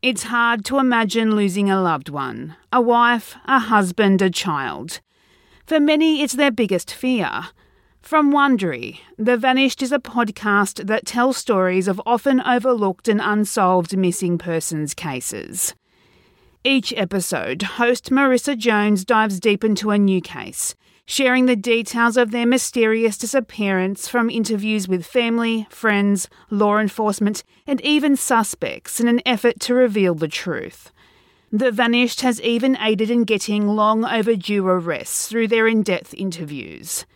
It's hard to imagine losing a loved one a wife, a husband, a child. For many, it's their biggest fear. From Wondery, The Vanished is a podcast that tells stories of often overlooked and unsolved missing persons cases. Each episode, host Marissa Jones dives deep into a new case, sharing the details of their mysterious disappearance from interviews with family, friends, law enforcement, and even suspects in an effort to reveal the truth. The Vanished has even aided in getting long overdue arrests through their in depth interviews.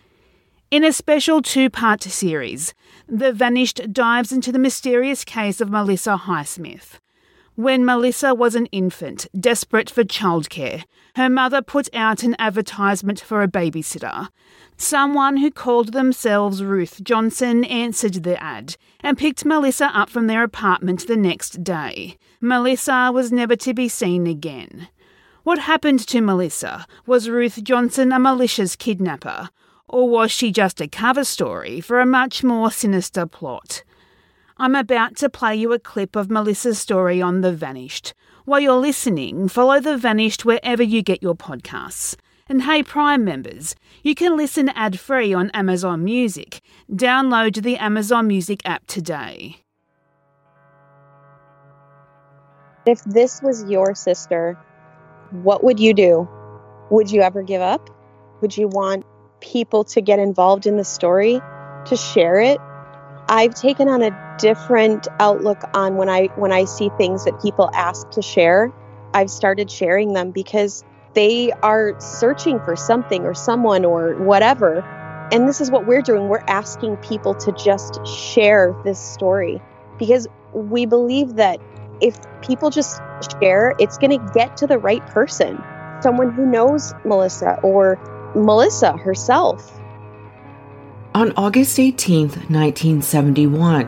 In a special two part series, The Vanished dives into the mysterious case of Melissa Highsmith. When Melissa was an infant, desperate for childcare, her mother put out an advertisement for a babysitter. Someone who called themselves Ruth Johnson answered the ad and picked Melissa up from their apartment the next day. Melissa was never to be seen again. What happened to Melissa? Was Ruth Johnson a malicious kidnapper? Or was she just a cover story for a much more sinister plot? I'm about to play you a clip of Melissa's story on The Vanished. While you're listening, follow The Vanished wherever you get your podcasts. And hey, Prime members, you can listen ad free on Amazon Music. Download the Amazon Music app today. If this was your sister, what would you do? Would you ever give up? Would you want people to get involved in the story, to share it. I've taken on a different outlook on when I when I see things that people ask to share. I've started sharing them because they are searching for something or someone or whatever. And this is what we're doing. We're asking people to just share this story because we believe that if people just share, it's going to get to the right person. Someone who knows Melissa or Melissa herself. On August 18, 1971,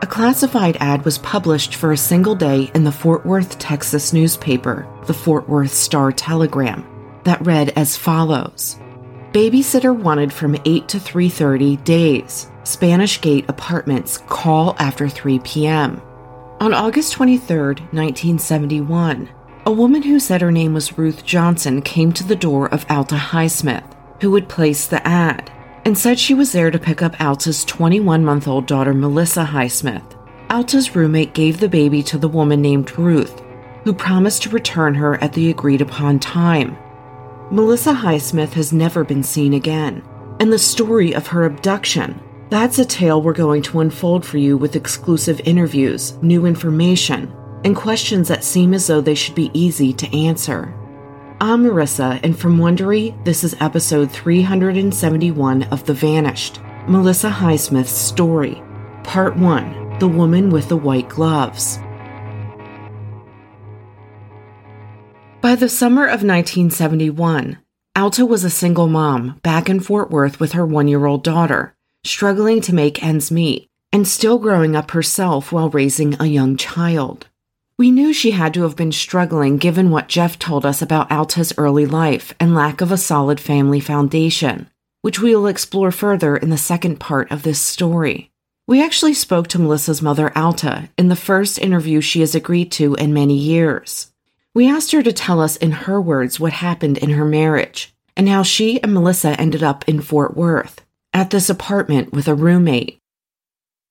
a classified ad was published for a single day in the Fort Worth, Texas newspaper, the Fort Worth Star Telegram, that read as follows: Babysitter wanted from 8 to 3:30 days. Spanish Gate Apartments call after 3 p.m. On August 23, 1971, a woman who said her name was Ruth Johnson came to the door of Alta Highsmith, who had placed the ad, and said she was there to pick up Alta's 21 month old daughter, Melissa Highsmith. Alta's roommate gave the baby to the woman named Ruth, who promised to return her at the agreed upon time. Melissa Highsmith has never been seen again, and the story of her abduction that's a tale we're going to unfold for you with exclusive interviews, new information, and questions that seem as though they should be easy to answer. I'm Marissa, and from Wondery, this is episode 371 of The Vanished Melissa Highsmith's Story, Part 1 The Woman with the White Gloves. By the summer of 1971, Alta was a single mom back in Fort Worth with her one year old daughter, struggling to make ends meet and still growing up herself while raising a young child. We knew she had to have been struggling given what Jeff told us about Alta's early life and lack of a solid family foundation, which we will explore further in the second part of this story. We actually spoke to Melissa's mother, Alta, in the first interview she has agreed to in many years. We asked her to tell us in her words what happened in her marriage and how she and Melissa ended up in Fort Worth at this apartment with a roommate.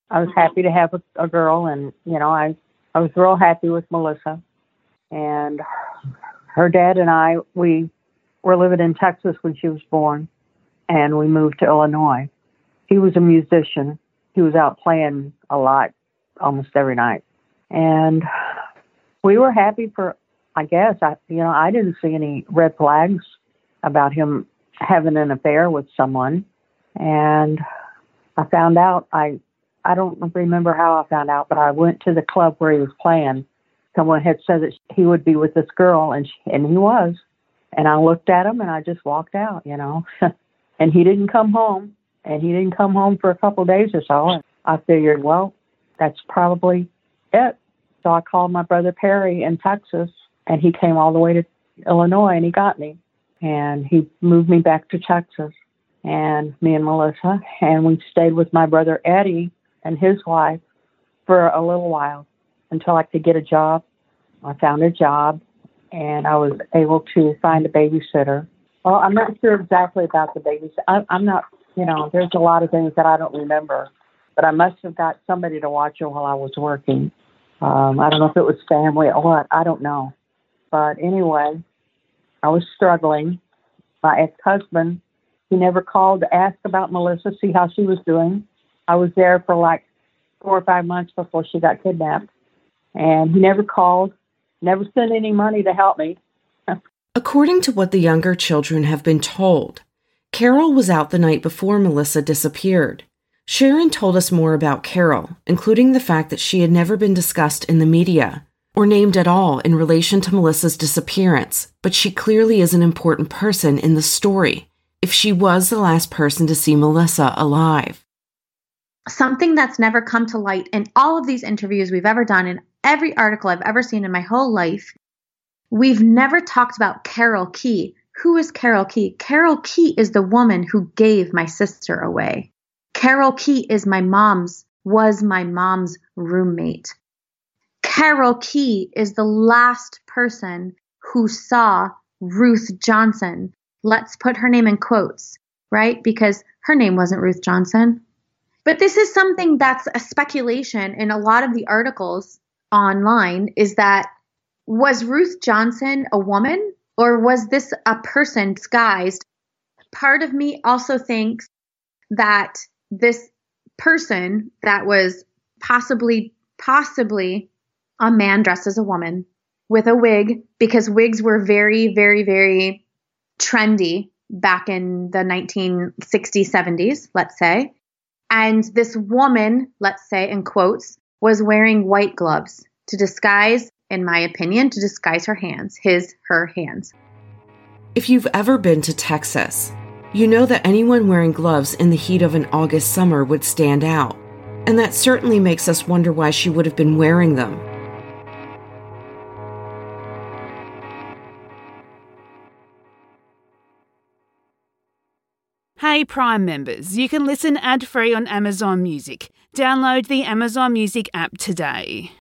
I was happy to have a, a girl, and you know, I I was real happy with Melissa, and her dad and I we were living in Texas when she was born, and we moved to Illinois. He was a musician. He was out playing a lot, almost every night, and we were happy for. I guess I, you know, I didn't see any red flags about him having an affair with someone, and I found out I I don't remember how I found out, but I went to the club where he was playing. Someone had said that he would be with this girl, and she, and he was. And I looked at him, and I just walked out, you know. and he didn't come home, and he didn't come home for a couple of days or so. And I figured, well, that's probably it. So I called my brother Perry in Texas, and he came all the way to Illinois, and he got me, and he moved me back to Texas and me and Melissa, and we stayed with my brother Eddie and his wife for a little while until I could get a job. I found a job and I was able to find a babysitter. Well, I'm not sure exactly about the babysitter. I, I'm not, you know, there's a lot of things that I don't remember, but I must have got somebody to watch her while I was working. Um, I don't know if it was family or what. I don't know. But anyway, I was struggling. My ex husband, he never called to ask about Melissa, see how she was doing. I was there for like four or five months before she got kidnapped. And he never called, never sent any money to help me. According to what the younger children have been told, Carol was out the night before Melissa disappeared. Sharon told us more about Carol, including the fact that she had never been discussed in the media or named at all in relation to Melissa's disappearance, but she clearly is an important person in the story if she was the last person to see Melissa alive. Something that's never come to light in all of these interviews we've ever done, in every article I've ever seen in my whole life, we've never talked about Carol Key. Who is Carol Key? Carol Key is the woman who gave my sister away. Carol Key is my mom's, was my mom's roommate. Carol Key is the last person who saw Ruth Johnson. Let's put her name in quotes, right? Because her name wasn't Ruth Johnson. But this is something that's a speculation in a lot of the articles online is that was Ruth Johnson a woman or was this a person disguised? Part of me also thinks that this person that was possibly, possibly a man dressed as a woman with a wig because wigs were very, very, very trendy back in the 1960s, 70s, let's say. And this woman, let's say in quotes, was wearing white gloves to disguise, in my opinion, to disguise her hands, his, her hands. If you've ever been to Texas, you know that anyone wearing gloves in the heat of an August summer would stand out. And that certainly makes us wonder why she would have been wearing them. Hey Prime members, you can listen ad-free on Amazon Music. Download the Amazon Music app today.